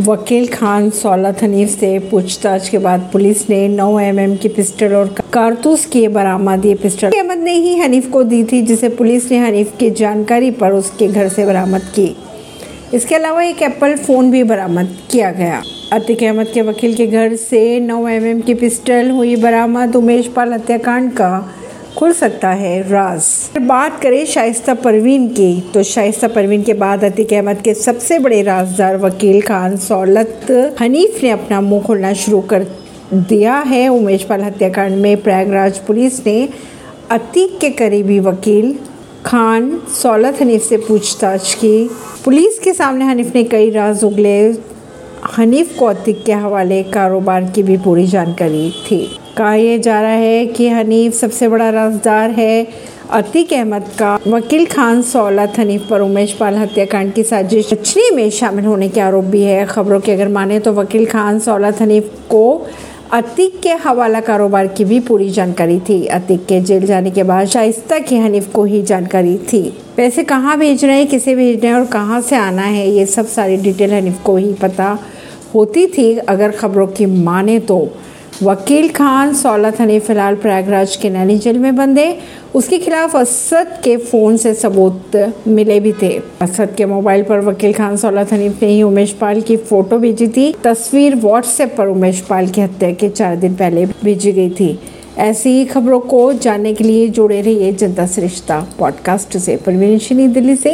वकील खान सौलत हनीफ से पूछताछ के बाद पुलिस ने 9 एमएम की पिस्टल और कारतूस की बरामद। ये पिस्टल अहमद ने ही हनीफ को दी थी, जिसे पुलिस ने हनीफ की जानकारी पर उसके घर से बरामद की। इसके अलावा एक एप्पल फ़ोन भी बरामद किया गया। अतिक अहमद के वकील के घर से 9 एमएम की पिस्टल हुई बरामद। उमेश पाल हत्याकांड का खुल सकता है राज। बात करें शाइस्ता परवीन की तो शाइस्ता परवीन के बाद अतीक अहमद के सबसे बड़े राजदार वकील खान सौलत हनीफ ने अपना मुँह खोलना शुरू कर दिया है। उमेश पाल हत्याकांड में प्रयागराज पुलिस ने अतीक के करीबी वकील खान सौलत हनीफ से पूछताछ की। पुलिस के सामने हनीफ ने कई राज उगले। हनीफ को अतीक के हवाले कारोबार की भी पूरी जानकारी थी। कहा यह जा रहा है कि हनीफ सबसे बड़ा राजदार है अतीक अहमद का। वकील खान सौलत हनीफ पर उमेश पाल हत्याकांड की साजिश। रचने में शामिल होने के आरोप भी है। खबरों की अगर माने तो वकील खान सौलत हनीफ को अतीक के हवाला कारोबार की भी पूरी जानकारी थी। अतीक के जेल जाने के बाद शाइस्ता की हनीफ को ही जानकारी थी। पैसे कहाँ भेज रहे हैं, किसे भेज रहे हैं और कहाँ से आना है, ये सब सारी डिटेल हनीफ को ही पता होती थी। अगर खबरों की माने तो वकील खान, सौलत हनी फ़िलहाल प्रयागराज के नैनी जेल में बंद है उसके खिलाफ असद के फ़ोन से सबूत मिले भी थे। असद के मोबाइल पर वकील खान, सौलत हनीफ ने ही उमेश पाल की फ़ोटो भेजी थी। तस्वीर व्हाट्सएप पर उमेश पाल की हत्या के चार दिन पहले भेजी गई थी। ऐसी ही खबरों को जानने के लिए जुड़े रहिए जनता श्रेष्ठता पॉडकास्ट से। परवीन दिल्ली से।